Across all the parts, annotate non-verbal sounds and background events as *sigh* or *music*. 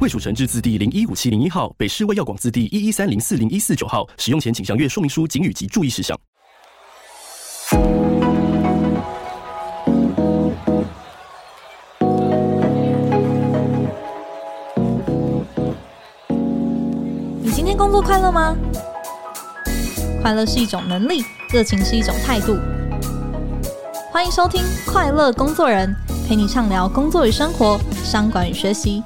卫署成制字第零一五七零一号，北市卫药广字第一一三零四零一四九号。使用前请详阅说明书、警语及注意事项。你今天工作快乐吗？快乐是一种能力，热情是一种态度。欢迎收听《快乐工作人》，陪你畅聊工作与生活、商管与学习。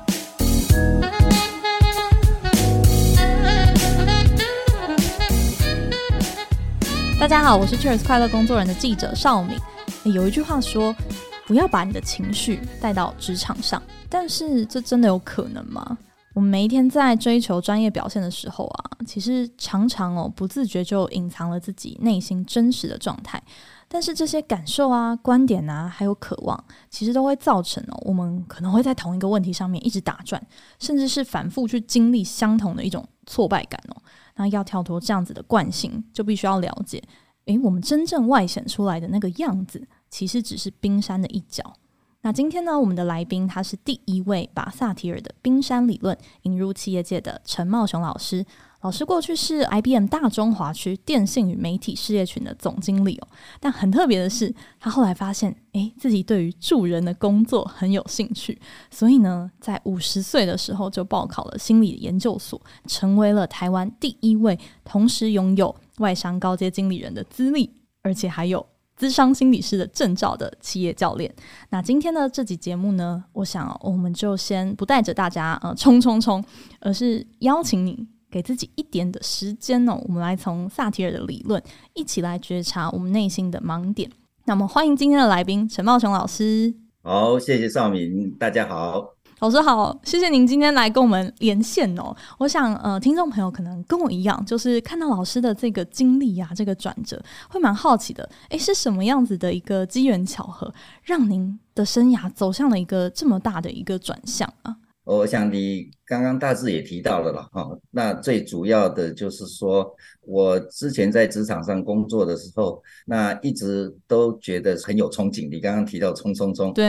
大家好，我是 Cheers 快乐工作人的记者邵敏。有一句话说，不要把你的情绪带到职场上，但是这真的有可能吗？我们每一天在追求专业表现的时候啊，其实常常哦不自觉就隐藏了自己内心真实的状态。但是这些感受啊、观点啊，还有渴望，其实都会造成哦，我们可能会在同一个问题上面一直打转，甚至是反复去经历相同的一种挫败感哦。那要跳脱这样子的惯性，就必须要了解，诶，我们真正外显出来的那个样子，其实只是冰山的一角。那今天呢，我们的来宾他是第一位把萨提尔的冰山理论引入企业界的陈茂雄老师。老师过去是 IBM 大中华区电信与媒体事业群的总经理哦，但很特别的是，他后来发现，诶，自己对于助人的工作很有兴趣，所以呢，在五十岁的时候就报考了心理研究所，成为了台湾第一位同时拥有外商高阶经理人的资历，而且还有资商心理师的证照的企业教练。那今天的这集节目呢，我想我们就先不带着大家呃冲冲冲，而是邀请你。给自己一点的时间呢、哦，我们来从萨提尔的理论一起来觉察我们内心的盲点。那么，欢迎今天的来宾陈茂雄老师。好，谢谢少敏，大家好，老师好，谢谢您今天来跟我们连线哦。我想，呃，听众朋友可能跟我一样，就是看到老师的这个经历呀、啊，这个转折，会蛮好奇的。诶，是什么样子的一个机缘巧合，让您的生涯走向了一个这么大的一个转向啊？我想你刚刚大致也提到了了哈，那最主要的就是说，我之前在职场上工作的时候，那一直都觉得很有憧憬。你刚刚提到冲冲冲，对，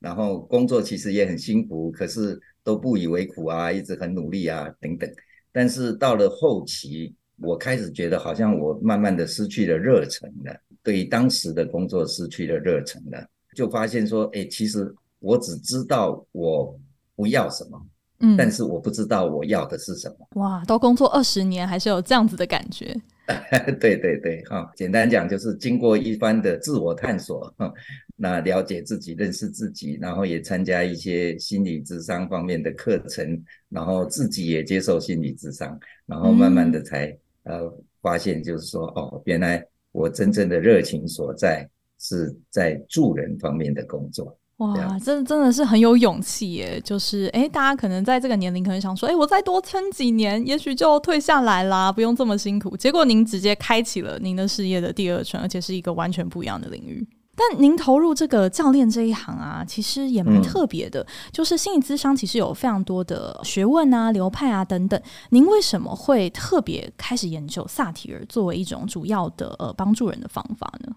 然后工作其实也很辛苦，可是都不以为苦啊，一直很努力啊等等。但是到了后期，我开始觉得好像我慢慢的失去了热忱了，对于当时的工作失去了热忱了，就发现说，哎，其实我只知道我。不要什么，嗯，但是我不知道我要的是什么。哇，都工作二十年，还是有这样子的感觉。*laughs* 对对对，哈，简单讲就是经过一番的自我探索，哈，那了解自己、认识自己，然后也参加一些心理智商方面的课程，然后自己也接受心理智商，然后慢慢的才、嗯、呃发现，就是说，哦，原来我真正的热情所在是在助人方面的工作。哇，这真的是很有勇气耶！就是，诶，大家可能在这个年龄，可能想说，诶，我再多撑几年，也许就退下来啦，不用这么辛苦。结果您直接开启了您的事业的第二春，而且是一个完全不一样的领域。但您投入这个教练这一行啊，其实也蛮特别的。嗯、就是心理咨商其实有非常多的学问啊、流派啊等等。您为什么会特别开始研究萨提尔作为一种主要的呃帮助人的方法呢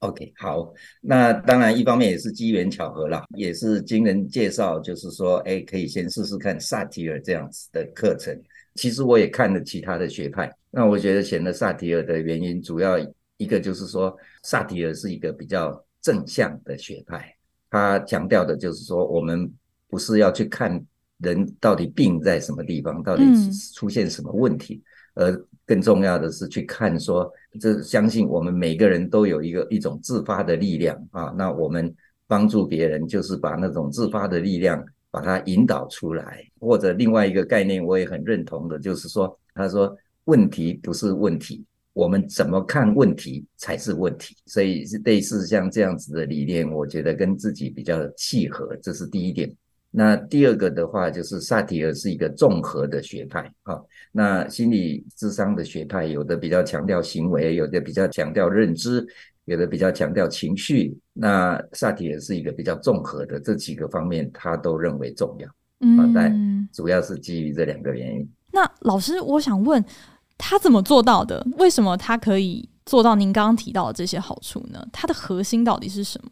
？OK，好，那当然一方面也是机缘巧合啦，也是经人介绍，就是说，哎，可以先试试看萨提尔这样子的课程。其实我也看了其他的学派，那我觉得选了萨提尔的原因，主要一个就是说，萨提尔是一个比较正向的学派，他强调的就是说，我们不是要去看人到底病在什么地方，到底出现什么问题，嗯、而更重要的是去看说。这相信我们每个人都有一个一种自发的力量啊，那我们帮助别人就是把那种自发的力量把它引导出来，或者另外一个概念我也很认同的，就是说他说问题不是问题，我们怎么看问题才是问题，所以是类似像这样子的理念，我觉得跟自己比较契合，这是第一点。那第二个的话，就是萨提尔是一个综合的学派啊。那心理智商的学派，有的比较强调行为，有的比较强调认知，有的比较强调情绪。那萨提尔是一个比较综合的，这几个方面他都认为重要。嗯，但主要是基于这两个原因。那老师，我想问他怎么做到的？为什么他可以做到您刚刚提到的这些好处呢？它的核心到底是什么？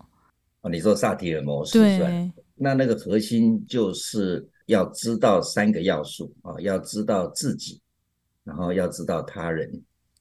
哦，你说萨提尔模式是吧？对。那那个核心就是要知道三个要素啊，要知道自己，然后要知道他人，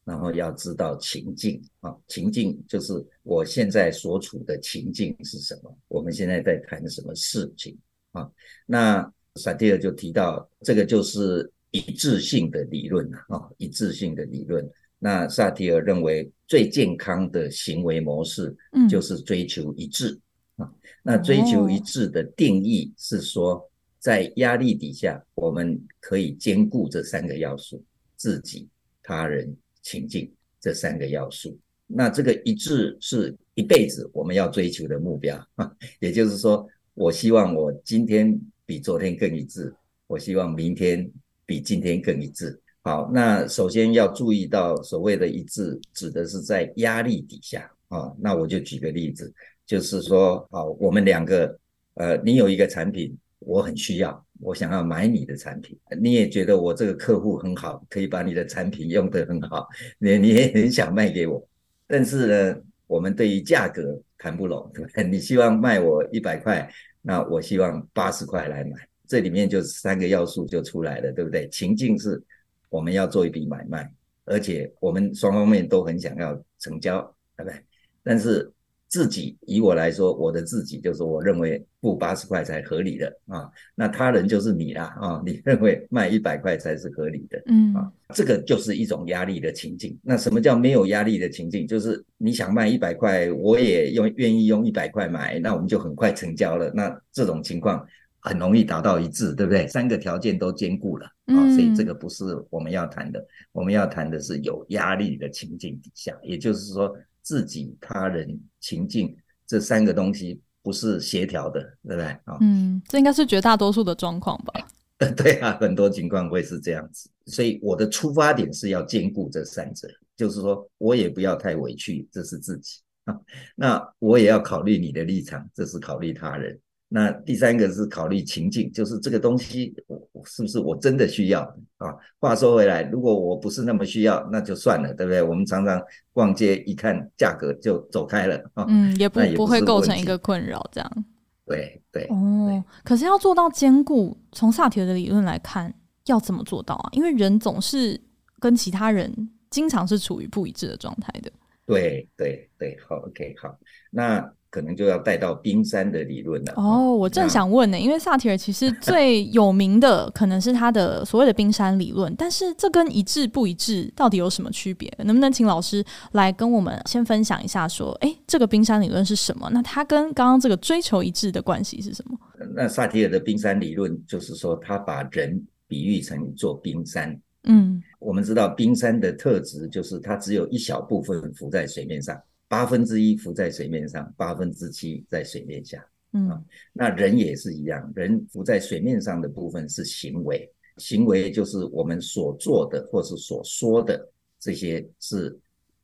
然后要知道情境啊。情境就是我现在所处的情境是什么？我们现在在谈什么事情啊？那萨提尔就提到这个就是一致性的理论啊，一致性的理论。那萨提尔认为最健康的行为模式就是追求一致。嗯啊，那追求一致的定义是说，在压力底下，我们可以兼顾这三个要素：自己、他人、情境这三个要素。那这个一致是一辈子我们要追求的目标。*laughs* 也就是说，我希望我今天比昨天更一致，我希望明天比今天更一致。好，那首先要注意到，所谓的一致，指的是在压力底下啊。那我就举个例子。就是说，好，我们两个，呃，你有一个产品，我很需要，我想要买你的产品，你也觉得我这个客户很好，可以把你的产品用得很好，你你也很想卖给我，但是呢，我们对于价格谈不拢，对不对？你希望卖我一百块，那我希望八十块来买，这里面就三个要素就出来了，对不对？情境是我们要做一笔买卖，而且我们双方面都很想要成交，对不对？但是自己以我来说，我的自己就是我认为付八十块才合理的啊。那他人就是你啦啊，你认为卖一百块才是合理的，嗯啊，这个就是一种压力的情境。那什么叫没有压力的情境？就是你想卖一百块，我也用愿意用一百块买，那我们就很快成交了。那这种情况很容易达到一致，对不对？三个条件都兼顾了啊，所以这个不是我们要谈的。我们要谈的是有压力的情境底下，也就是说。自己、他人、情境这三个东西不是协调的，对不对？啊，嗯，这应该是绝大多数的状况吧？*laughs* 对啊，很多情况会是这样子。所以我的出发点是要兼顾这三者，就是说我也不要太委屈，这是自己啊。*laughs* 那我也要考虑你的立场，这是考虑他人。那第三个是考虑情境，就是这个东西我是不是我真的需要啊？话说回来，如果我不是那么需要，那就算了，对不对？我们常常逛街一看价格就走开了啊。嗯，也不也不，不会构成一个困扰，这样。对对哦对，可是要做到兼顾，从萨提尔的理论来看，要怎么做到啊？因为人总是跟其他人经常是处于不一致的状态的。对对对，好，OK，好，那。可能就要带到冰山的理论了。哦，我正想问呢，因为萨提尔其实最有名的可能是他的所谓的冰山理论，但是这跟一致不一致到底有什么区别？能不能请老师来跟我们先分享一下？说，哎，这个冰山理论是什么？那它跟刚刚这个追求一致的关系是什么？那萨提尔的冰山理论就是说，他把人比喻成一座冰山。嗯，我们知道冰山的特质就是它只有一小部分浮在水面上。八分之一浮在水面上，八分之七在水面下。嗯，啊，那人也是一样，人浮在水面上的部分是行为，行为就是我们所做的或是所说的这些，是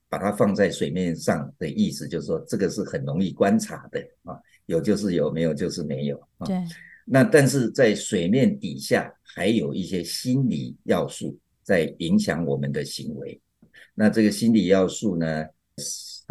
把它放在水面上的意思，就是说这个是很容易观察的啊，有就是有，没有就是没有啊。对。那但是在水面底下还有一些心理要素在影响我们的行为，那这个心理要素呢？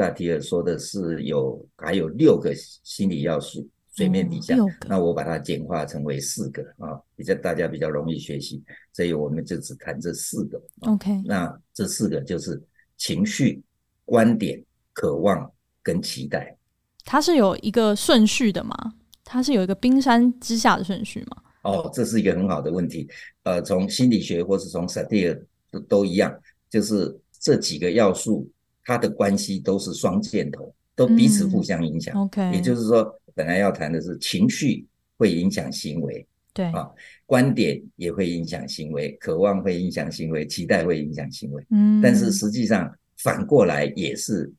萨提尔说的是有还有六个心理要素，水面底下，那我把它简化成为四个啊，比较大家比较容易学习，所以我们就只谈这四个。OK，那这四个就是情绪、观点、渴望跟期待。它是有一个顺序的吗？它是有一个冰山之下的顺序吗？哦，这是一个很好的问题。呃，从心理学或是从萨提尔都都一样，就是这几个要素。它的关系都是双箭头，都彼此互相影响。嗯、OK，也就是说，本来要谈的是情绪会影响行为，对啊，观点也会影响行为，渴望会影响行为，期待会影响行为。嗯，但是实际上反过来也是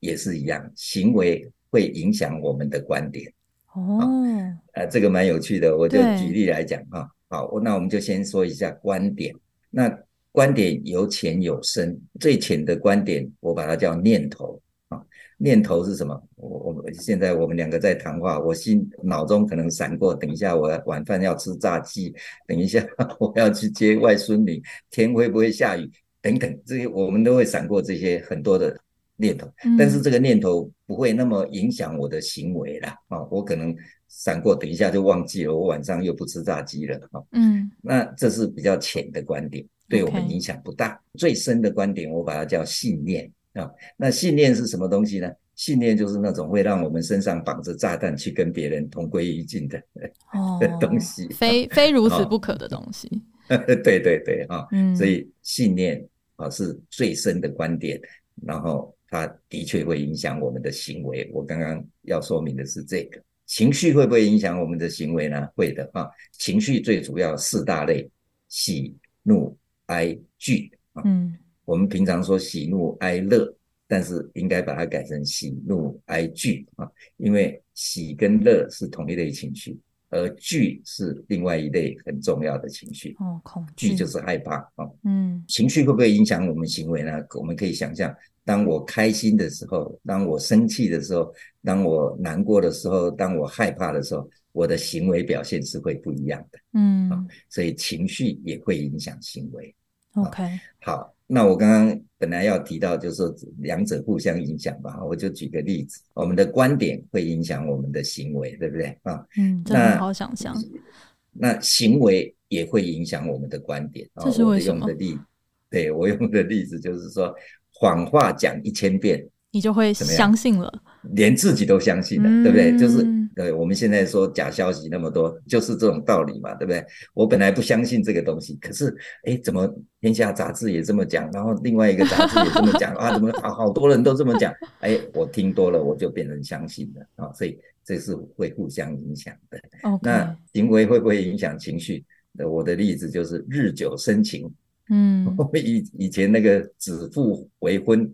也是一样，行为会影响我们的观点，哦，呃，这个蛮有趣的，我就举例来讲哈。好，那我们就先说一下观点。那观点有浅有深，最浅的观点我把它叫念头啊。念头是什么？我我现在我们两个在谈话，我心脑中可能闪过，等一下我晚饭要吃炸鸡，等一下 *laughs* 我要去接外孙女，天会不会下雨？等等，这些我们都会闪过这些很多的念头，但是这个念头不会那么影响我的行为啦。啊，我可能闪过，等一下就忘记了，我晚上又不吃炸鸡了啊。嗯，那这是比较浅的观点，对我们影响不大。最深的观点，我把它叫信念啊。那信念是什么东西呢？信念就是那种会让我们身上绑着炸弹去跟别人同归于尽的哦 *laughs* 东西，非非如此不可的东西。对 *laughs* 对对，哈，嗯，所以信念啊是最深的观点，然后它的确会影响我们的行为。我刚刚要说明的是这个，情绪会不会影响我们的行为呢？会的啊，情绪最主要四大类：喜、怒、哀、惧啊。嗯，我们平常说喜怒哀乐，但是应该把它改成喜怒哀惧啊，因为喜跟乐是同一类情绪。而惧是另外一类很重要的情绪哦，恐惧就是害怕啊。嗯，情绪会不会影响我们行为呢？我们可以想象，当我开心的时候，当我生气的时候，当我难过的时候，当我害怕的时候，我的行为表现是会不一样的。嗯，所以情绪也会影响行为。OK，好。那我刚刚本来要提到，就是说两者互相影响吧，我就举个例子，我们的观点会影响我们的行为，对不对啊？嗯，真的好想象。那行为也会影响我们的观点。这是为什么？我用的例，对，我用的例子就是说，谎话讲一千遍。你就会相信了，连自己都相信了，嗯、对不对？就是对我们现在说假消息那么多，就是这种道理嘛，对不对？我本来不相信这个东西，可是哎，怎么天下杂志也这么讲，然后另外一个杂志也这么讲 *laughs* 啊？怎么好好多人都这么讲？哎，我听多了，我就变成相信了啊！所以这是会互相影响的。那行为会不会影响情绪？我的例子就是日久生情。嗯，*laughs* 以以前那个指腹为婚。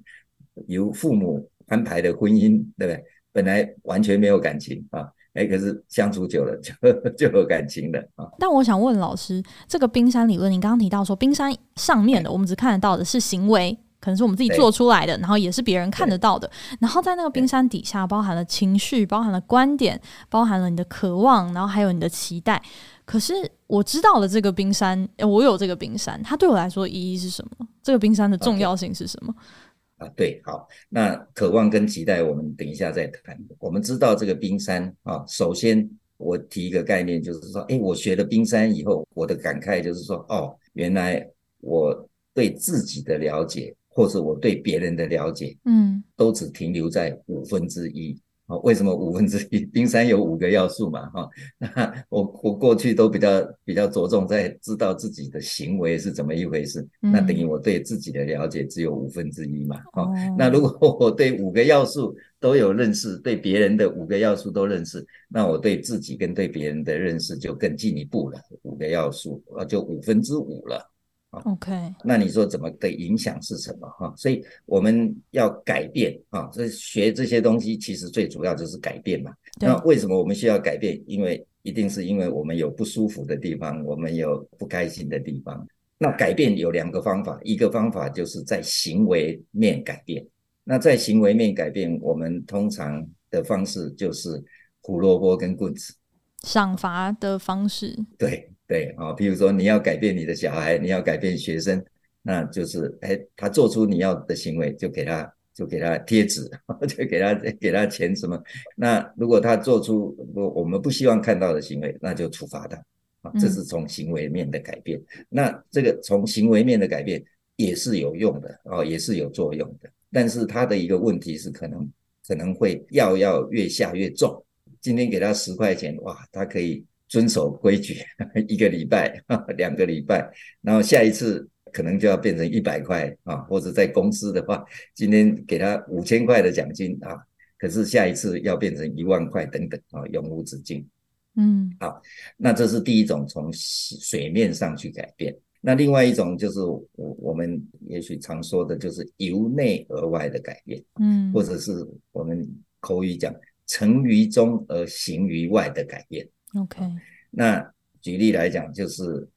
由父母安排的婚姻，对不对？本来完全没有感情啊，哎，可是相处久了就就有感情了啊。但我想问老师，这个冰山理论，你刚刚提到说，冰山上面的我们只看得到的是行为，可能是我们自己做出来的，然后也是别人看得到的。然后在那个冰山底下，包含了情绪，包含了观点，包含了你的渴望，然后还有你的期待。可是我知道了这个冰山，我有这个冰山，它对我来说意义是什么？这个冰山的重要性是什么？Okay. 啊，对，好，那渴望跟期待，我们等一下再谈。我们知道这个冰山啊，首先我提一个概念，就是说，哎，我学了冰山以后，我的感慨就是说，哦，原来我对自己的了解，或者我对别人的了解，嗯，都只停留在五分之一。好，为什么五分之一？冰山有五个要素嘛，哈。那我我过去都比较比较着重在知道自己的行为是怎么一回事，嗯、那等于我对自己的了解只有五分之一嘛，哈、哦。那如果我对五个要素都有认识，对别人的五个要素都认识，那我对自己跟对别人的认识就更进一步了，五个要素啊，就五分之五了。OK，那你说怎么的影响是什么哈？所以我们要改变啊，所以学这些东西其实最主要就是改变嘛。那为什么我们需要改变？因为一定是因为我们有不舒服的地方，我们有不开心的地方。那改变有两个方法，一个方法就是在行为面改变。那在行为面改变，我们通常的方式就是胡萝卜跟棍子，赏罚的方式。对。对啊，譬如说你要改变你的小孩，你要改变学生，那就是哎，他做出你要的行为，就给他就给他贴纸，*laughs* 就给他给他钱什么。那如果他做出我我们不希望看到的行为，那就处罚他啊。这是从行为面的改变。嗯。那这个从行为面的改变也是有用的哦，也是有作用的。但是他的一个问题是，可能可能会药要越下越重。今天给他十块钱，哇，他可以。遵守规矩 *laughs* 一个礼拜、*laughs* 两个礼拜，然后下一次可能就要变成一百块啊，或者在公司的话，今天给他五千块的奖金啊，可是下一次要变成一万块等等啊，永无止境。嗯，好，那这是第一种从水面上去改变。那另外一种就是我我们也许常说的，就是由内而外的改变。嗯，或者是我们口语讲成于中而行于外的改变。OK，那举例来讲，就是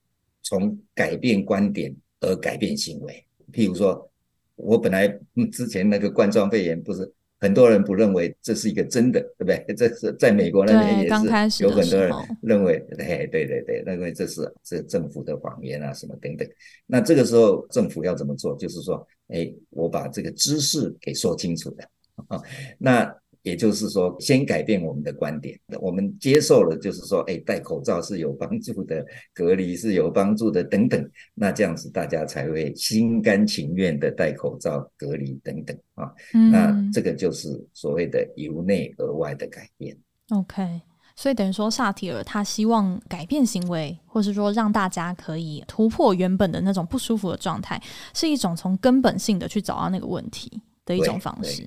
从改变观点而改变行为。譬如说，我本来之前那个冠状肺炎不是。很多人不认为这是一个真的，对不对？*laughs* 这是在美国那边也是有很多人认为，对对对对，认为这是这政府的谎言啊，什么等等。那这个时候政府要怎么做？就是说，哎，我把这个知识给说清楚的啊，*laughs* 那。也就是说，先改变我们的观点，我们接受了，就是说，哎，戴口罩是有帮助的，隔离是有帮助的，等等。那这样子，大家才会心甘情愿的戴口罩、隔离等等啊。嗯。那这个就是所谓的由内而外的改变。OK，所以等于说，萨提尔他希望改变行为，或是说让大家可以突破原本的那种不舒服的状态，是一种从根本性的去找到那个问题的一种方式。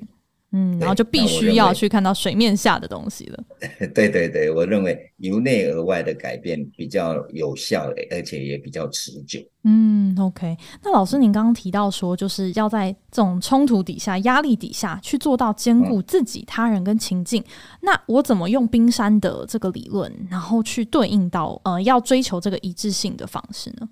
嗯，然后就必须要去看到水面下的东西了。*laughs* 对对对，我认为由内而外的改变比较有效，而且也比较持久。嗯，OK。那老师，您刚刚提到说，就是要在这种冲突底下、压力底下去做到兼顾自己、他人跟情境。嗯、那我怎么用冰山的这个理论，然后去对应到呃要追求这个一致性的方式呢？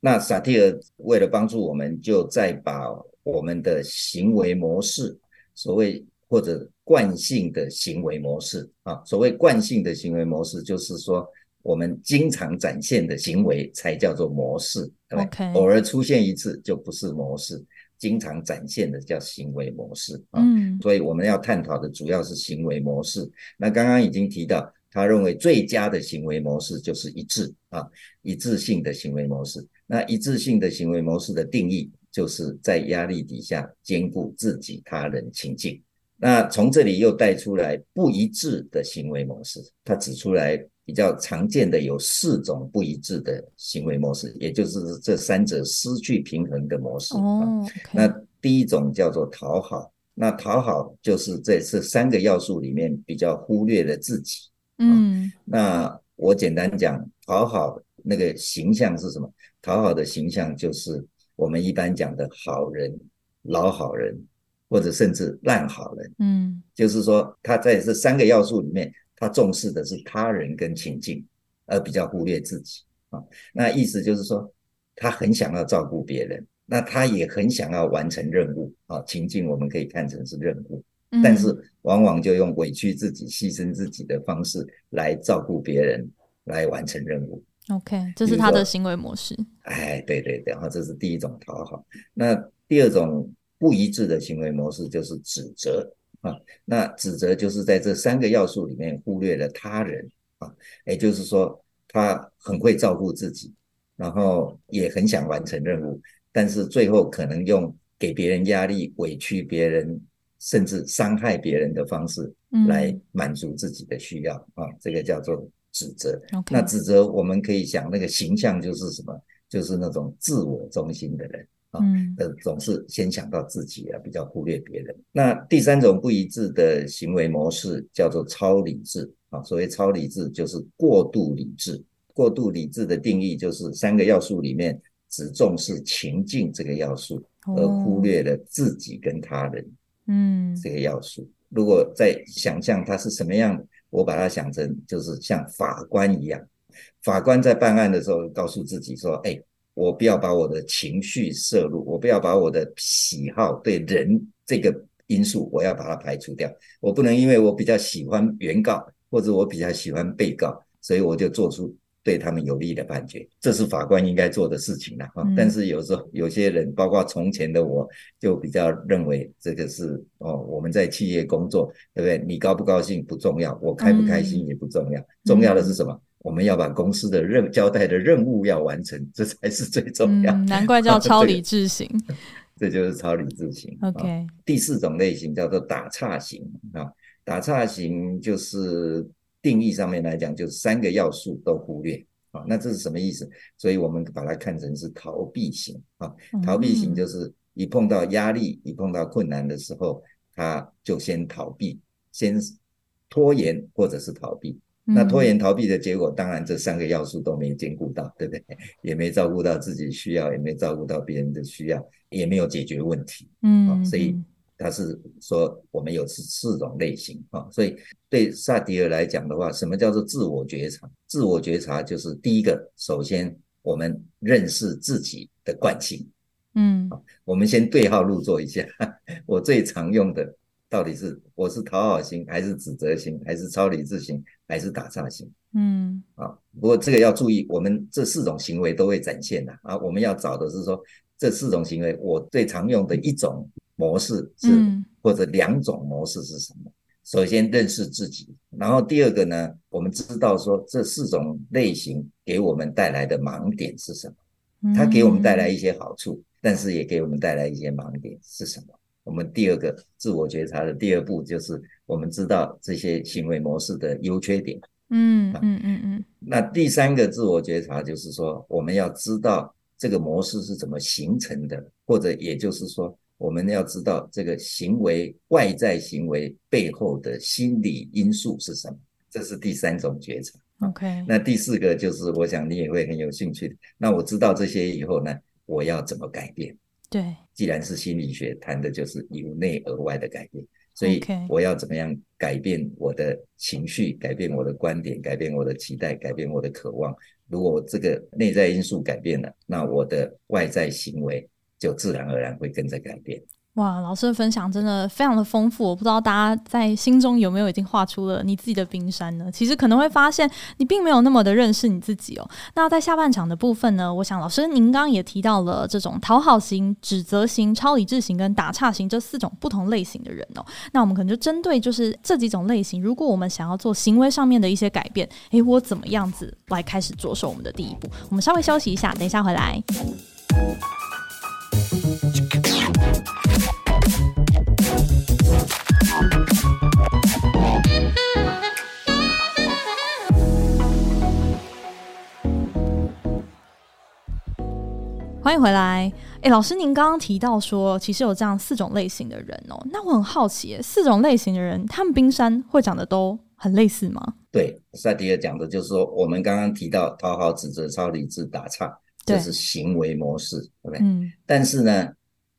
那萨提尔为了帮助我们，就再把我们的行为模式。所谓或者惯性的行为模式啊，所谓惯性的行为模式，就是说我们经常展现的行为才叫做模式，对不对？偶尔出现一次就不是模式，经常展现的叫行为模式啊。嗯，所以我们要探讨的主要是行为模式。那刚刚已经提到，他认为最佳的行为模式就是一致啊，一致性的行为模式。那一致性的行为模式的定义。就是在压力底下兼顾自己、他人情境。那从这里又带出来不一致的行为模式，他指出来比较常见的有四种不一致的行为模式，也就是这三者失去平衡的模式。哦，那第一种叫做讨好，那讨好就是在这三个要素里面比较忽略了自己。嗯，那我简单讲，讨好那个形象是什么？讨好的形象就是。我们一般讲的好人、老好人，或者甚至烂好人，嗯，就是说他在这三个要素里面，他重视的是他人跟情境，而比较忽略自己啊。那意思就是说，他很想要照顾别人，那他也很想要完成任务啊。情境我们可以看成是任务，但是往往就用委屈自己、牺牲自己的方式来照顾别人，来完成任务。OK，这是他的行为模式。哎，对对对，然后这是第一种讨好。那第二种不一致的行为模式就是指责啊。那指责就是在这三个要素里面忽略了他人啊，也就是说他很会照顾自己，然后也很想完成任务，但是最后可能用给别人压力、委屈别人，甚至伤害别人的方式来满足自己的需要啊。这个叫做。指责那指责我们可以想，那个形象就是什么？就是那种自我中心的人啊，呃、嗯，总是先想到自己啊，比较忽略别人。那第三种不一致的行为模式叫做超理智啊。所谓超理智，就是过度理智。过度理智的定义就是三个要素里面只重视情境这个要素，而忽略了自己跟他人，嗯，这个要素。如果再想象它是什么样的？我把它想成就是像法官一样，法官在办案的时候告诉自己说：“哎，我不要把我的情绪摄入，我不要把我的喜好对人这个因素，我要把它排除掉。我不能因为我比较喜欢原告，或者我比较喜欢被告，所以我就做出。”对他们有利的判决，这是法官应该做的事情了哈。但是有时候有些人，包括从前的我，就比较认为这个是哦，我们在企业工作，对不对？你高不高兴不重要，我开不开心也不重要，重要的是什么？我们要把公司的任交代的任务要完成，这才是最重要。难怪叫超理智型，*laughs* 这就是超理智型。OK，第四种类型叫做打岔型啊，打岔型就是。定义上面来讲，就是三个要素都忽略啊，那这是什么意思？所以我们把它看成是逃避型啊，逃避型就是一碰到压力、一碰到困难的时候，他就先逃避，先拖延或者是逃避。那拖延逃避的结果，当然这三个要素都没兼顾到，对不对？也没照顾到自己需要，也没照顾到别人的需要，也没有解决问题。嗯，所以他是说我们有四四种类型啊，所以对萨提尔来讲的话，什么叫做自我觉察？自我觉察就是第一个，首先我们认识自己的惯性。嗯，我们先对号入座一下。*laughs* 我最常用的到底是我是讨好型，还是指责型，还是超理智型，还是打岔型？嗯，啊，不过这个要注意，我们这四种行为都会展现的啊。我们要找的是说，这四种行为我最常用的一种模式是，或者两种模式是什么？首先认识自己，然后第二个呢，我们知道说这四种类型给我们带来的盲点是什么？它给我们带来一些好处。但是也给我们带来一些盲点是什么？我们第二个自我觉察的第二步就是我们知道这些行为模式的优缺点。嗯嗯嗯嗯。那第三个自我觉察就是说，我们要知道这个模式是怎么形成的，或者也就是说，我们要知道这个行为外在行为背后的心理因素是什么。这是第三种觉察。OK。那第四个就是，我想你也会很有兴趣的。那我知道这些以后呢？我要怎么改变？对，既然是心理学谈的就是由内而外的改变，所以我要怎么样改变我的情绪，改变我的观点，改变我的期待，改变我的渴望。如果这个内在因素改变了，那我的外在行为就自然而然会跟着改变。哇，老师的分享真的非常的丰富，我不知道大家在心中有没有已经画出了你自己的冰山呢？其实可能会发现你并没有那么的认识你自己哦。那在下半场的部分呢，我想老师您刚刚也提到了这种讨好型、指责型、超理智型跟打岔型这四种不同类型的人哦。那我们可能就针对就是这几种类型，如果我们想要做行为上面的一些改变，诶，我怎么样子来开始着手我们的第一步？我们稍微休息一下，等一下回来。欢迎回来，诶，老师，您刚刚提到说，其实有这样四种类型的人哦。那我很好奇，四种类型的人，他们冰山会长得都很类似吗？对，萨迪尔讲的就是说，我们刚刚提到讨好、指责、超理智、打岔，这是行为模式，对不对？嗯。但是呢，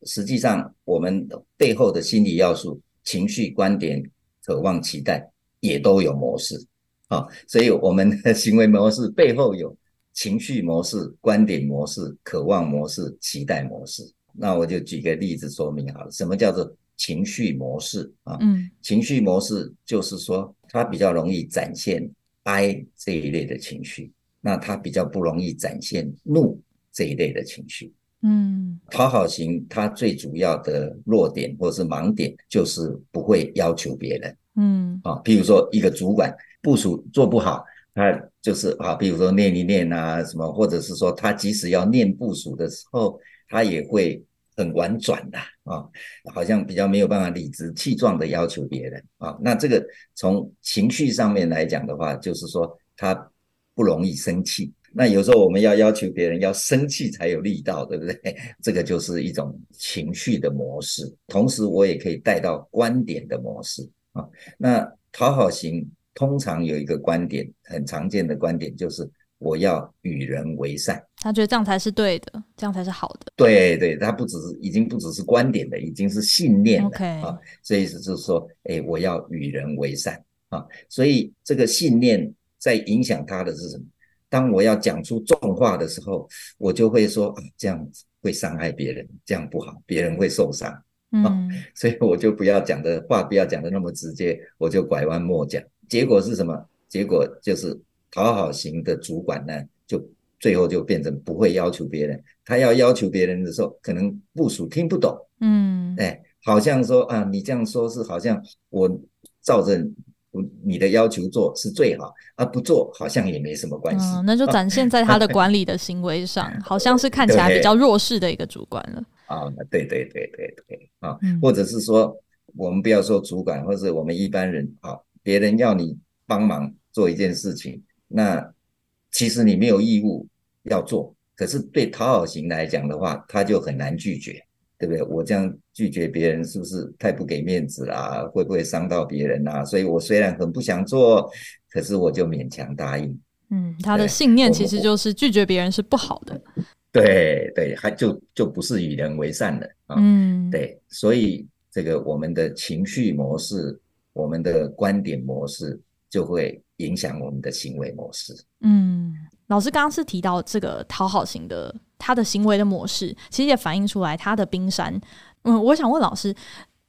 实际上我们背后的心理要素、情绪、观点、渴望、期待，也都有模式啊、哦。所以我们的行为模式背后有。情绪模式、观点模式、渴望模式、期待模式。那我就举个例子说明好了。什么叫做情绪模式啊？嗯，情绪模式就是说，它比较容易展现哀这一类的情绪，那它比较不容易展现怒这一类的情绪。嗯，讨好型它最主要的弱点或是盲点就是不会要求别人。嗯，啊，譬如说一个主管部署做不好。他就是啊，比如说念一念啊，什么，或者是说他即使要念部署的时候，他也会很婉转的啊，好像比较没有办法理直气壮的要求别人啊。那这个从情绪上面来讲的话，就是说他不容易生气。那有时候我们要要求别人要生气才有力道，对不对？*laughs* 这个就是一种情绪的模式。同时，我也可以带到观点的模式啊。那讨好型。通常有一个观点，很常见的观点就是我要与人为善。他觉得这样才是对的，这样才是好的。对对，他不只是已经不只是观点了，已经是信念了。OK 啊，所以就是说，哎，我要与人为善啊。所以这个信念在影响他的是什么？当我要讲出重话的时候，我就会说啊，这样子会伤害别人，这样不好，别人会受伤。嗯，所以我就不要讲的话，不要讲的那么直接，我就拐弯抹角。结果是什么？结果就是讨好型的主管呢，就最后就变成不会要求别人。他要要求别人的时候，可能部署听不懂。嗯，哎，好像说啊，你这样说是好像我照着你的要求做是最好，而不做好像也没什么关系。嗯，那就展现在他的管理的行为上，*laughs* 好像是看起来比较弱势的一个主管了。啊，对对对对对，啊，或者是说，我们不要说主管，或者我们一般人，啊。别人要你帮忙做一件事情，那其实你没有义务要做。可是对讨好型来讲的话，他就很难拒绝，对不对？我这样拒绝别人，是不是太不给面子啦？会不会伤到别人啊？所以我虽然很不想做，可是我就勉强答应。嗯，他的信念其实就是拒绝别人是不好的。对对，还就就不是与人为善的啊。嗯，对，所以这个我们的情绪模式、我们的观点模式就会影响我们的行为模式。嗯，老师刚刚是提到这个讨好型的他的行为的模式，其实也反映出来他的冰山。嗯，我想问老师。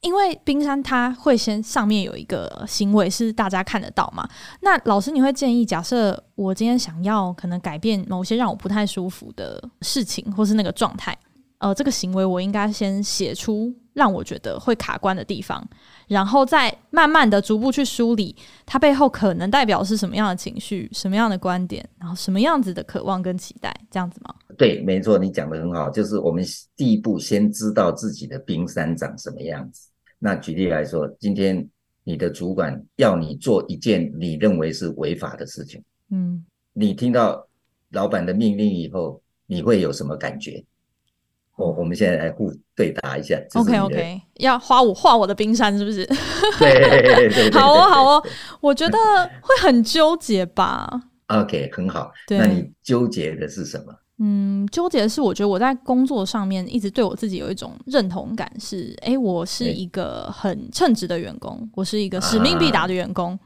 因为冰山它会先上面有一个行为是大家看得到嘛？那老师你会建议，假设我今天想要可能改变某些让我不太舒服的事情，或是那个状态，呃，这个行为我应该先写出让我觉得会卡关的地方，然后再慢慢的逐步去梳理它背后可能代表是什么样的情绪、什么样的观点，然后什么样子的渴望跟期待，这样子吗？对，没错，你讲的很好，就是我们第一步先知道自己的冰山长什么样子。那举例来说，今天你的主管要你做一件你认为是违法的事情，嗯，你听到老板的命令以后，你会有什么感觉？我我们现在来互对答一下。OK OK，要画我画我的冰山是不是？*laughs* 对对对，好哦好哦，我觉得会很纠结吧。OK，很好。那你纠结的是什么？嗯，纠结的是，我觉得我在工作上面一直对我自己有一种认同感，是，哎，我是一个很称职的员工，我是一个使命必达的员工，啊、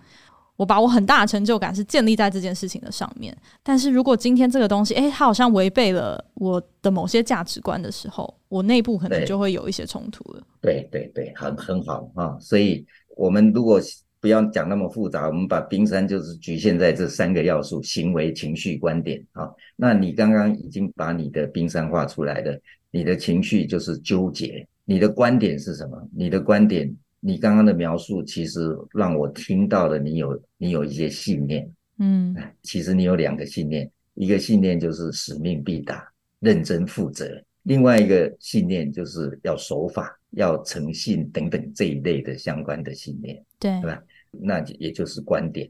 我把我很大的成就感是建立在这件事情的上面。但是如果今天这个东西，哎，它好像违背了我的某些价值观的时候，我内部可能就会有一些冲突了。对对对，很很好啊。所以我们如果不要讲那么复杂，我们把冰山就是局限在这三个要素：行为、情绪、观点。啊，那你刚刚已经把你的冰山画出来了。你的情绪就是纠结，你的观点是什么？你的观点，你刚刚的描述其实让我听到了，你有你有一些信念。嗯，其实你有两个信念，一个信念就是使命必达、认真负责；另外一个信念就是要守法。要诚信等等这一类的相关的信念，对，对吧？那也就是观点。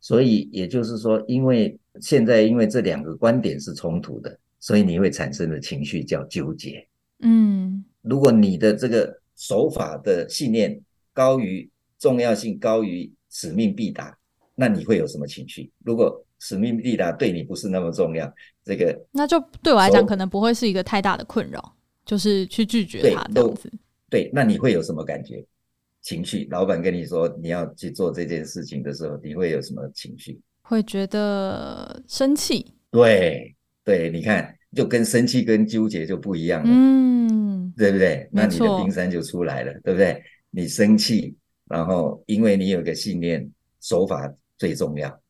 所以也就是说，因为现在因为这两个观点是冲突的，所以你会产生的情绪叫纠结。嗯，如果你的这个守法的信念高于重要性，高于使命必达，那你会有什么情绪？如果使命必达对你不是那么重要，这个那就对我来讲可能不会是一个太大的困扰，就是去拒绝他这样子。对，那你会有什么感觉？情绪？老板跟你说你要去做这件事情的时候，你会有什么情绪？会觉得生气。对，对，你看，就跟生气跟纠结就不一样了，嗯，对不对？那你的冰山就出来了，对不对？你生气，然后因为你有个信念，手法最重要，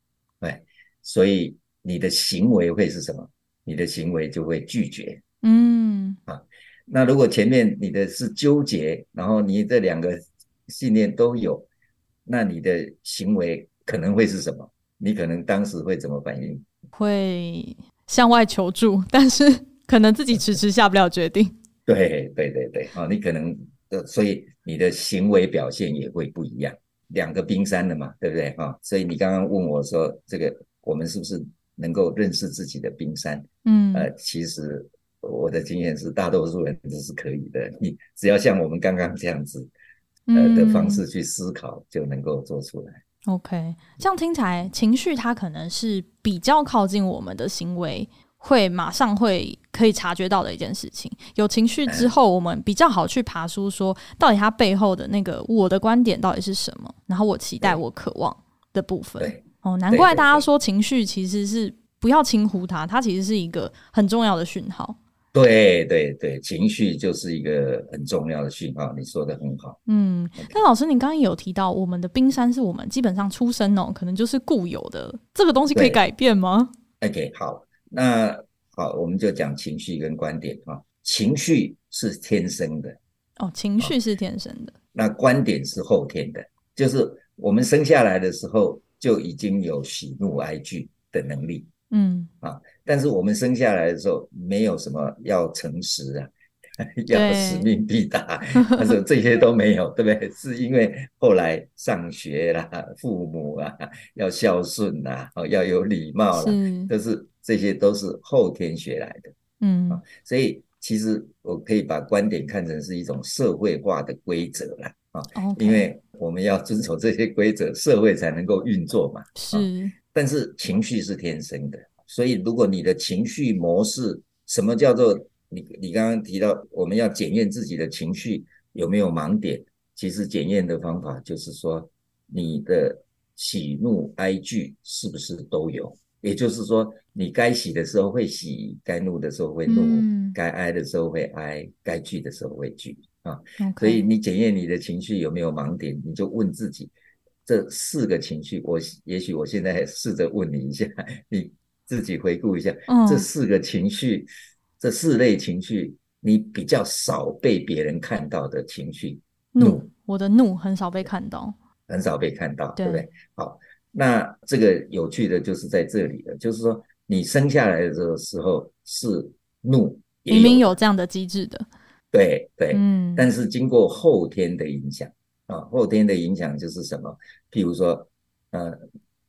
对，所以你的行为会是什么？你的行为就会拒绝，嗯，啊。那如果前面你的是纠结，然后你这两个信念都有，那你的行为可能会是什么？你可能当时会怎么反应？会向外求助，但是可能自己迟迟下不了决定。对对对对，好，你可能呃，所以你的行为表现也会不一样。两个冰山的嘛，对不对？哈，所以你刚刚问我说，这个我们是不是能够认识自己的冰山？嗯，呃，其实。我的经验是，大多数人都是可以的。*laughs* 你只要像我们刚刚这样子，呃的方式去思考，就能够做出来。OK，这样听起来，情绪它可能是比较靠近我们的行为，会马上会可以察觉到的一件事情。有情绪之后，我们比较好去爬梳，说到底它背后的那个我的观点到底是什么，然后我期待、我渴望的部分。哦，难怪大家说情绪其实是不要轻忽它，它其实是一个很重要的讯号。对对对，情绪就是一个很重要的讯号，你说的很好。嗯，那老师，你刚刚有提到，我们的冰山是我们基本上出生哦，可能就是固有的，这个东西可以改变吗？OK，好，那好，我们就讲情绪跟观点啊。情绪是天生的哦，情绪是天生的，那观点是后天的，就是我们生下来的时候就已经有喜怒哀惧的能力。嗯啊，但是我们生下来的时候没有什么要诚实啊，*laughs* 要使命必达，但是这些都没有，对不对？*laughs* 是因为后来上学啦，父母啊要孝顺啦，哦要有礼貌啦，是，都是这些都是后天学来的。嗯，所以其实我可以把观点看成是一种社会化的规则啦，啊，因为我们要遵守这些规则，社会才能够运作嘛。是。但是情绪是天生的，所以如果你的情绪模式，什么叫做你？你刚刚提到我们要检验自己的情绪有没有盲点，其实检验的方法就是说，你的喜怒哀惧是不是都有？也就是说，你该喜的时候会喜，该怒的时候会怒，嗯、该哀的时候会哀，该惧的时候会惧啊。所以你检验你的情绪有没有盲点，你就问自己这四个情绪。我也许我现在试着问你一下，*laughs* 你自己回顾一下、嗯、这四个情绪，这四类情绪，你比较少被别人看到的情绪。怒，我的怒很少被看到，很少被看到，对，对不对？好。那这个有趣的就是在这里了，就是说你生下来的这个时候是怒，明明有这样的机制的，对对，嗯，但是经过后天的影响啊，后天的影响就是什么？譬如说，呃，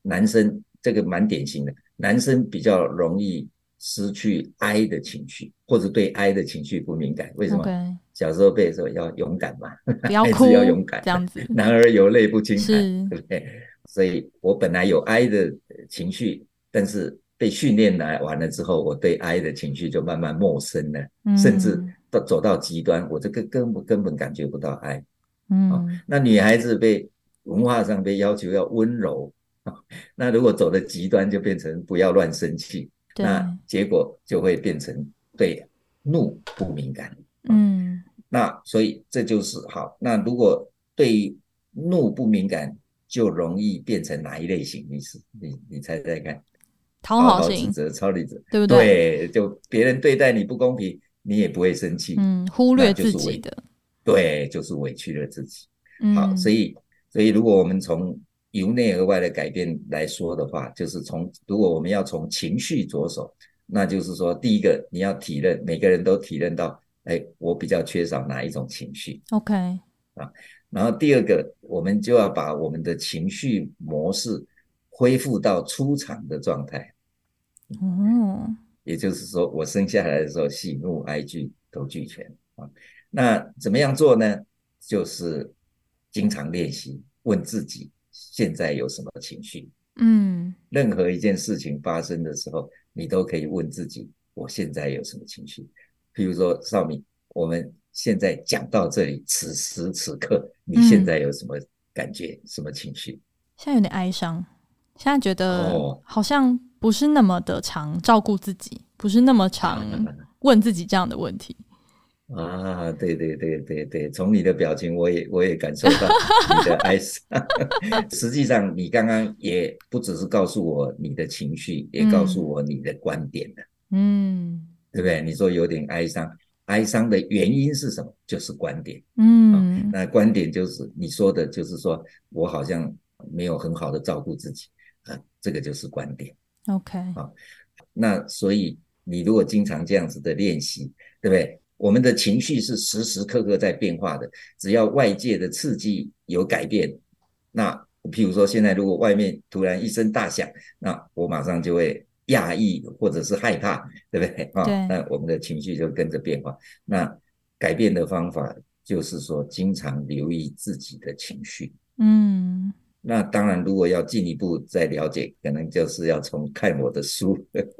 男生这个蛮典型的，男生比较容易失去哀的情绪，或者对哀的情绪不敏感，为什么？Okay. 小时候被说要勇敢嘛，不要 *laughs* 哭，要勇敢，这样子，男儿有泪不轻弹，是对不对？所以我本来有哀的情绪，但是被训练来完了之后，我对哀的情绪就慢慢陌生了，嗯、甚至到走到极端，我这个根本根本感觉不到哀。嗯、哦，那女孩子被文化上被要求要温柔，哦，*laughs* 那如果走的极端，就变成不要乱生气，对那结果就会变成对怒不敏感。哦、嗯，那所以这就是好。那如果对怒不敏感，就容易变成哪一类型？你是你你猜猜看，讨好型、指责、超理者，对不对？对，就别人对待你不公平，你也不会生气，嗯，忽略自己的，对，就是委屈了自己。嗯、好，所以所以如果我们从由内而外的改变来说的话，就是从如果我们要从情绪着手，那就是说，第一个你要体认，每个人都体认到，哎，我比较缺少哪一种情绪？OK，啊。然后第二个，我们就要把我们的情绪模式恢复到出厂的状态。哦，也就是说，我生下来的时候，喜怒哀惧都俱全啊。那怎么样做呢？就是经常练习，问自己现在有什么情绪。嗯，任何一件事情发生的时候，你都可以问自己，我现在有什么情绪。譬如说，少敏，我们。现在讲到这里，此时此刻，你现在有什么感觉？嗯、什么情绪？现在有点哀伤，现在觉得好像不是那么的常照顾自己，不是那么常 *laughs* 问自己这样的问题。啊，对对对对对，从你的表情，我也我也感受到你的 *laughs* 哀伤。实际上，你刚刚也不只是告诉我你的情绪，也告诉我你的观点了。嗯，对不对？你说有点哀伤。哀伤的原因是什么？就是观点。嗯、哦，那观点就是你说的，就是说我好像没有很好的照顾自己啊，这个就是观点。OK，好、哦，那所以你如果经常这样子的练习，对不对？我们的情绪是时时刻刻在变化的，只要外界的刺激有改变，那譬如说现在如果外面突然一声大响，那我马上就会。压抑或者是害怕，对不对 *laughs* 啊？对，那我们的情绪就跟着变化。那改变的方法就是说，经常留意自己的情绪。嗯。那当然，如果要进一步再了解，可能就是要从看我的书。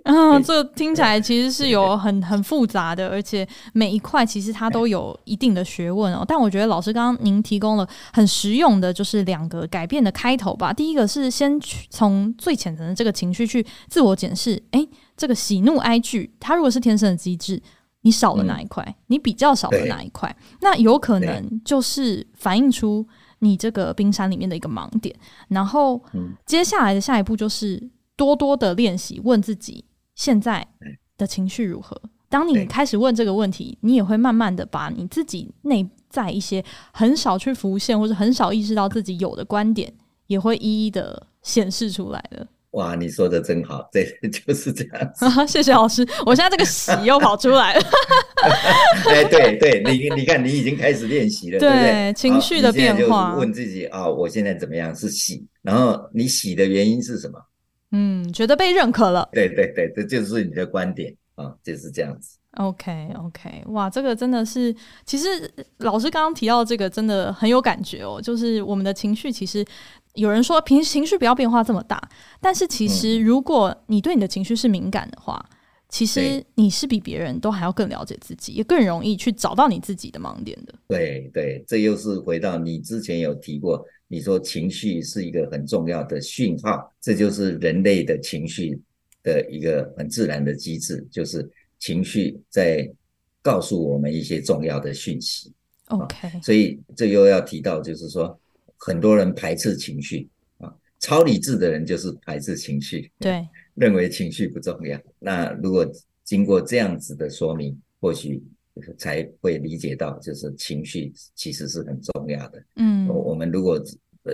嗯，*laughs* 这听起来其实是有很很复杂的，而且每一块其实它都有一定的学问哦。但我觉得老师刚刚您提供了很实用的，就是两个改变的开头吧。第一个是先去从最浅层的这个情绪去自我检视，诶，这个喜怒哀惧，它如果是天生的机制，你少了哪一块？嗯、你比较少了哪一块？那有可能就是反映出。你这个冰山里面的一个盲点，然后接下来的下一步就是多多的练习，问自己现在的情绪如何。当你开始问这个问题，你也会慢慢的把你自己内在一些很少去浮现或者很少意识到自己有的观点，也会一一的显示出来的。哇，你说的真好，这 *laughs* 就是这样子。*laughs* 谢谢老师，我现在这个 *laughs* 喜又跑出来了。哎，对对，你你看，你已经开始练习了，对，对不对？情绪的变化，问自己啊、哦，我现在怎么样？是喜，然后你喜的原因是什么？嗯，觉得被认可了。对对对，这就是你的观点啊、哦，就是这样子。OK OK，哇，这个真的是，其实老师刚刚提到这个真的很有感觉哦，就是我们的情绪其实。有人说，平时情绪不要变化这么大，但是其实如果你对你的情绪是敏感的话，其实你是比别人都还要更了解自己，也更容易去找到你自己的盲点的。对对，这又是回到你之前有提过，你说情绪是一个很重要的讯号，这就是人类的情绪的一个很自然的机制，就是情绪在告诉我们一些重要的讯息。OK，啊，所以这又要提到，就是说很多人排斥情绪啊，超理智的人就是排斥情绪。对。认为情绪不重要，那如果经过这样子的说明，或许才会理解到，就是情绪其实是很重要的。嗯，我们如果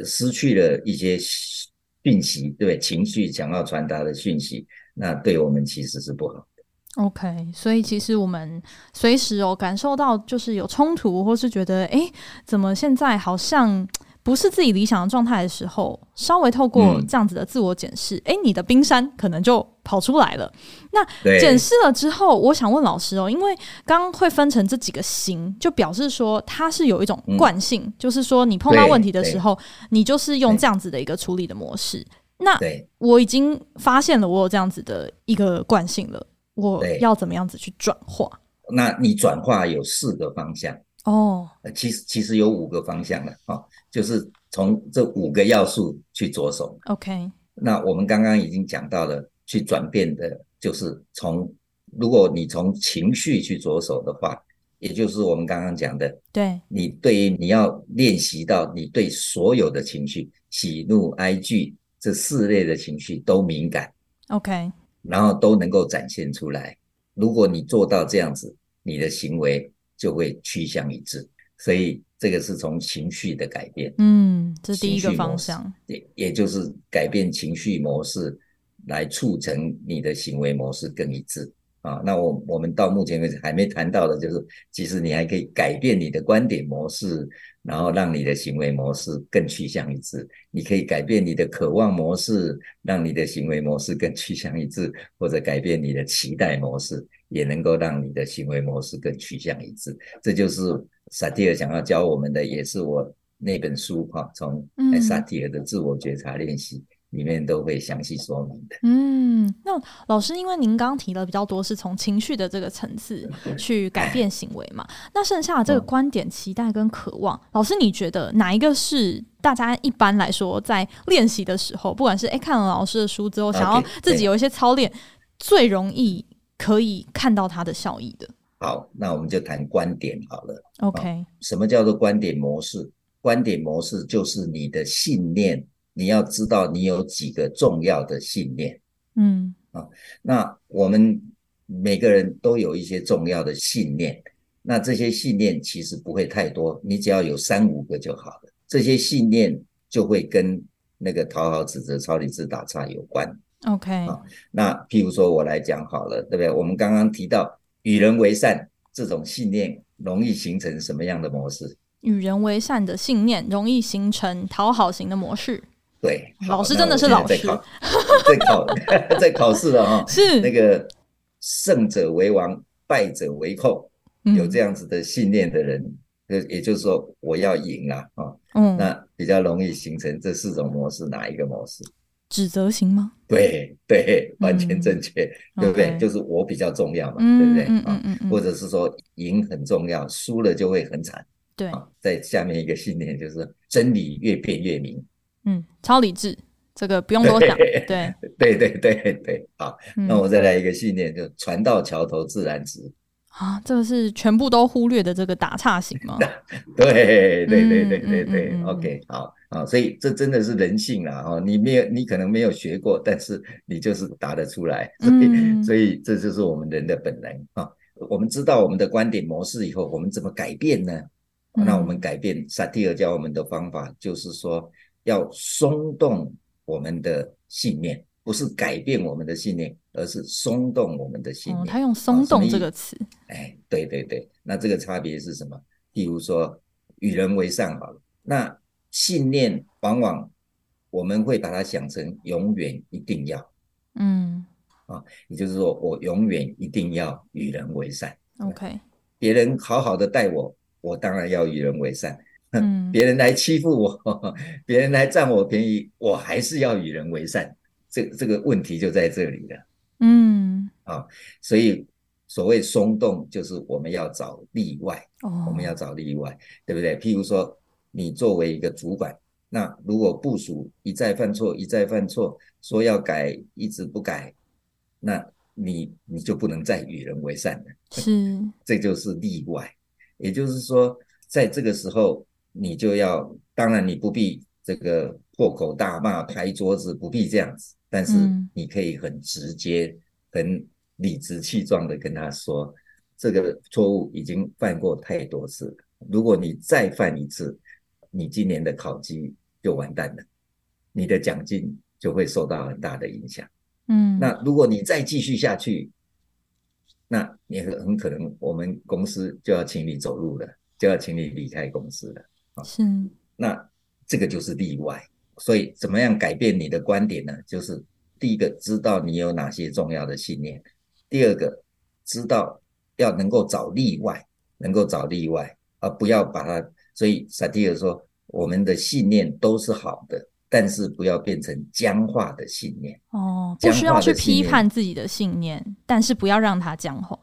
失去了一些讯息，对情绪想要传达的讯息，那对我们其实是不好的。OK，所以其实我们随时哦感受到，就是有冲突，或是觉得，哎，怎么现在好像。不是自己理想的状态的时候，稍微透过这样子的自我检视，哎、嗯，你的冰山可能就跑出来了。那检视了之后，我想问老师哦，因为刚刚会分成这几个型，就表示说它是有一种惯性，嗯、就是说你碰到问题的时候，你就是用这样子的一个处理的模式。那我已经发现了我有这样子的一个惯性了，我要怎么样子去转化？那你转化有四个方向哦，其实其实有五个方向了啊。就是从这五个要素去着手。OK，那我们刚刚已经讲到了，去转变的，就是从如果你从情绪去着手的话，也就是我们刚刚讲的，对，你对于你要练习到你对所有的情绪，喜怒哀惧这四类的情绪都敏感。OK，然后都能够展现出来。如果你做到这样子，你的行为就会趋向一致。所以。这个是从情绪的改变，嗯，这是第一个方向，也也就是改变情绪模式，来促成你的行为模式更一致啊。那我我们到目前为止还没谈到的，就是其实你还可以改变你的观点模式，然后让你的行为模式更趋向一致。你可以改变你的渴望模式，让你的行为模式更趋向一致，或者改变你的期待模式，也能够让你的行为模式更趋向一致。这就是。萨提尔想要教我们的，也是我那本书哈，从萨提尔的自我觉察练习里面都会详细说明的。嗯，那老师，因为您刚提了比较多是从情绪的这个层次 *laughs* 去改变行为嘛，*laughs* 那剩下的这个观点、期待跟渴望，老师你觉得哪一个是大家一般来说在练习的时候，不管是哎看了老师的书之后，想要自己有一些操练，最容易可以看到它的效益的？好，那我们就谈观点好了。OK，什么叫做观点模式？观点模式就是你的信念，你要知道你有几个重要的信念。嗯，啊，那我们每个人都有一些重要的信念，那这些信念其实不会太多，你只要有三五个就好了。这些信念就会跟那个讨好、指责、超理智、打岔有关。OK，啊，那譬如说我来讲好了，对不对？我们刚刚提到。与人为善这种信念容易形成什么样的模式？与人为善的信念容易形成讨好型的模式。对，老师真的是老师。在考，*laughs* 在考试了哈。是那个胜者为王，败者为寇。有这样子的信念的人，就也就是说，我要赢了啊。嗯，那比较容易形成这四种模式，哪一个模式？指责型吗？对对，完全正确，嗯、对不对就是我比较重要嘛，嗯、对不对？嗯嗯嗯，嗯，或者是说赢很重要，输了就会很惨。对，在下面一个信念就是真理越辩越明。嗯，超理智，这个不用多想。对对对对对对，好，嗯、那我再来一个信念，就船到桥头自然直。啊，这个是全部都忽略的这个打岔型吗？*laughs* 对对对对对对、嗯、，OK，好啊，所以这真的是人性啦，哦，你没有，你可能没有学过，但是你就是答得出来，所以、嗯、*laughs* 所以这就是我们人的本能啊。我们知道我们的观点模式以后，我们怎么改变呢？嗯、那我们改变萨提尔教我们的方法，就是说要松动我们的信念。不是改变我们的信念，而是松动我们的信念。哦，他用“松动”这个词。哎，对对对，那这个差别是什么？譬如说，与人为善好了，那信念往往我们会把它想成永远一定要。嗯，啊，也就是说，我永远一定要与人为善。OK，别人好好的待我，我当然要与人为善。嗯，*laughs* 别人来欺负我，*laughs* 别人来占我便宜，我还是要与人为善。这这个问题就在这里了嗯，啊，所以所谓松动，就是我们要找例外，哦，我们要找例外，对不对？譬如说，你作为一个主管，那如果部署一再犯错，一再犯错，说要改，一直不改，那你你就不能再与人为善了。是，*laughs* 这就是例外。也就是说，在这个时候，你就要，当然你不必这个破口大骂、拍桌子，不必这样子，但是你可以很直接、很理直气壮的跟他说，这个错误已经犯过太多次了，如果你再犯一次，你今年的考绩就完蛋了，你的奖金就会受到很大的影响。嗯，那如果你再继续下去，那你很很可能，我们公司就要请你走路了，就要请你离开公司了。是，那这个就是例外。所以，怎么样改变你的观点呢？就是第一个，知道你有哪些重要的信念；第二个，知道要能够找例外，能够找例外，而不要把它。所以，萨提尔说，我们的信念都是好的。但是不要变成僵化的信念哦，不需要去批判自己的信念，但是不要让它僵化，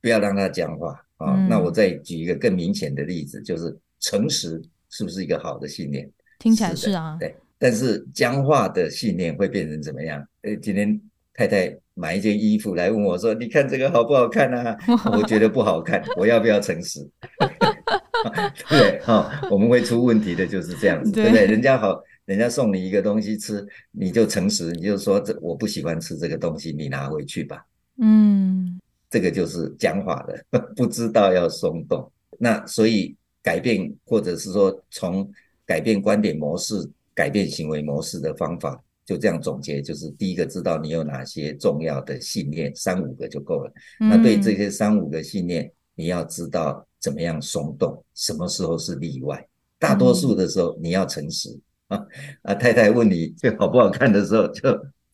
不要让它僵化啊。那我再举一个更明显的例子，就是诚实是不是一个好的信念？听起来是啊，对。但是僵化的信念会变成怎么样？呃，今天太太买一件衣服来问我说：“你看这个好不好看啊？”我觉得不好看，我要不要诚实？*laughs* 对，哈、哦，我们会出问题的就是这样子，对不对？人家好。人家送你一个东西吃，你就诚实，你就说这我不喜欢吃这个东西，你拿回去吧。嗯，这个就是僵化的，*laughs* 不知道要松动。那所以改变，或者是说从改变观点模式、改变行为模式的方法，就这样总结，就是第一个知道你有哪些重要的信念，三五个就够了。嗯。那对这些三五个信念，你要知道怎么样松动，什么时候是例外。大多数的时候，你要诚实。啊，太太问你这好不好看的时候，就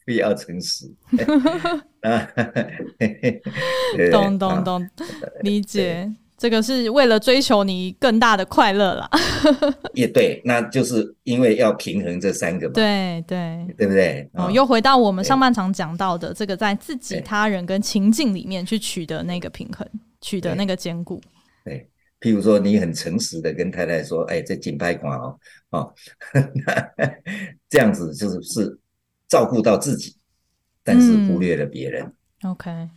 不要诚实。*laughs* *laughs* 啊，懂懂懂，理解。这个是为了追求你更大的快乐啦。也对，那就是因为要平衡这三个嘛。对对，对不对？哦，又回到我们上半场讲到的这个，在自己、他人跟情境里面去取得那个平衡，取得那个兼顾。对。譬如说，你很诚实的跟太太说：“哎，这紧拍款哦，哦，*laughs* 这样子就是是照顾到自己，但是忽略了别人。嗯” OK。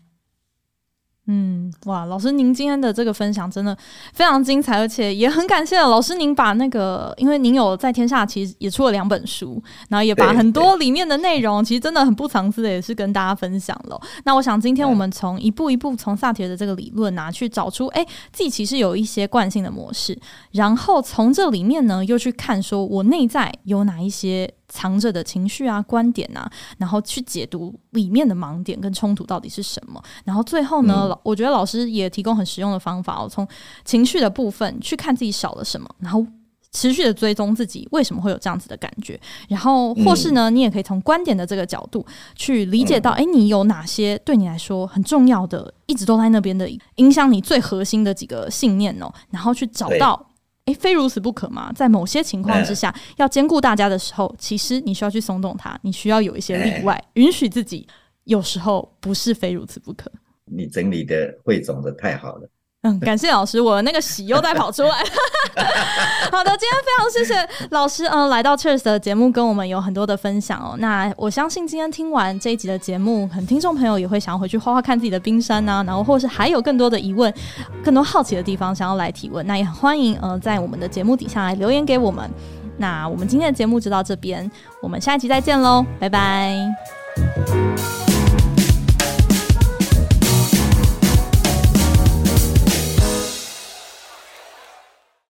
嗯，哇，老师，您今天的这个分享真的非常精彩，而且也很感谢老师，您把那个，因为您有在天下其实也出了两本书，然后也把很多里面的内容，其实真的很不藏私的，也是跟大家分享了。那我想今天我们从一步一步从萨提尔的这个理论拿去找出，哎，自己其实有一些惯性的模式，然后从这里面呢，又去看说我内在有哪一些。藏着的情绪啊、观点啊，然后去解读里面的盲点跟冲突到底是什么。然后最后呢，嗯、我觉得老师也提供很实用的方法，哦，从情绪的部分去看自己少了什么，然后持续的追踪自己为什么会有这样子的感觉。然后或是呢，你也可以从观点的这个角度去理解到，哎、嗯，你有哪些对你来说很重要的，一直都在那边的影响你最核心的几个信念哦，然后去找到。诶，非如此不可吗？在某些情况之下，嗯、要兼顾大家的时候，其实你需要去松动它，你需要有一些例外，嗯、允许自己有时候不是非如此不可。你整理的汇总的太好了。*laughs* 嗯，感谢老师，我那个喜又再跑出来。*laughs* 好的，今天非常谢谢老师，嗯，来到 Cheers 的节目跟我们有很多的分享哦。那我相信今天听完这一集的节目，很听众朋友也会想要回去画画看自己的冰山呐、然后或是还有更多的疑问、更多好奇的地方想要来提问，那也很欢迎呃在我们的节目底下来留言给我们。那我们今天的节目就到这边，我们下一集再见喽，拜拜。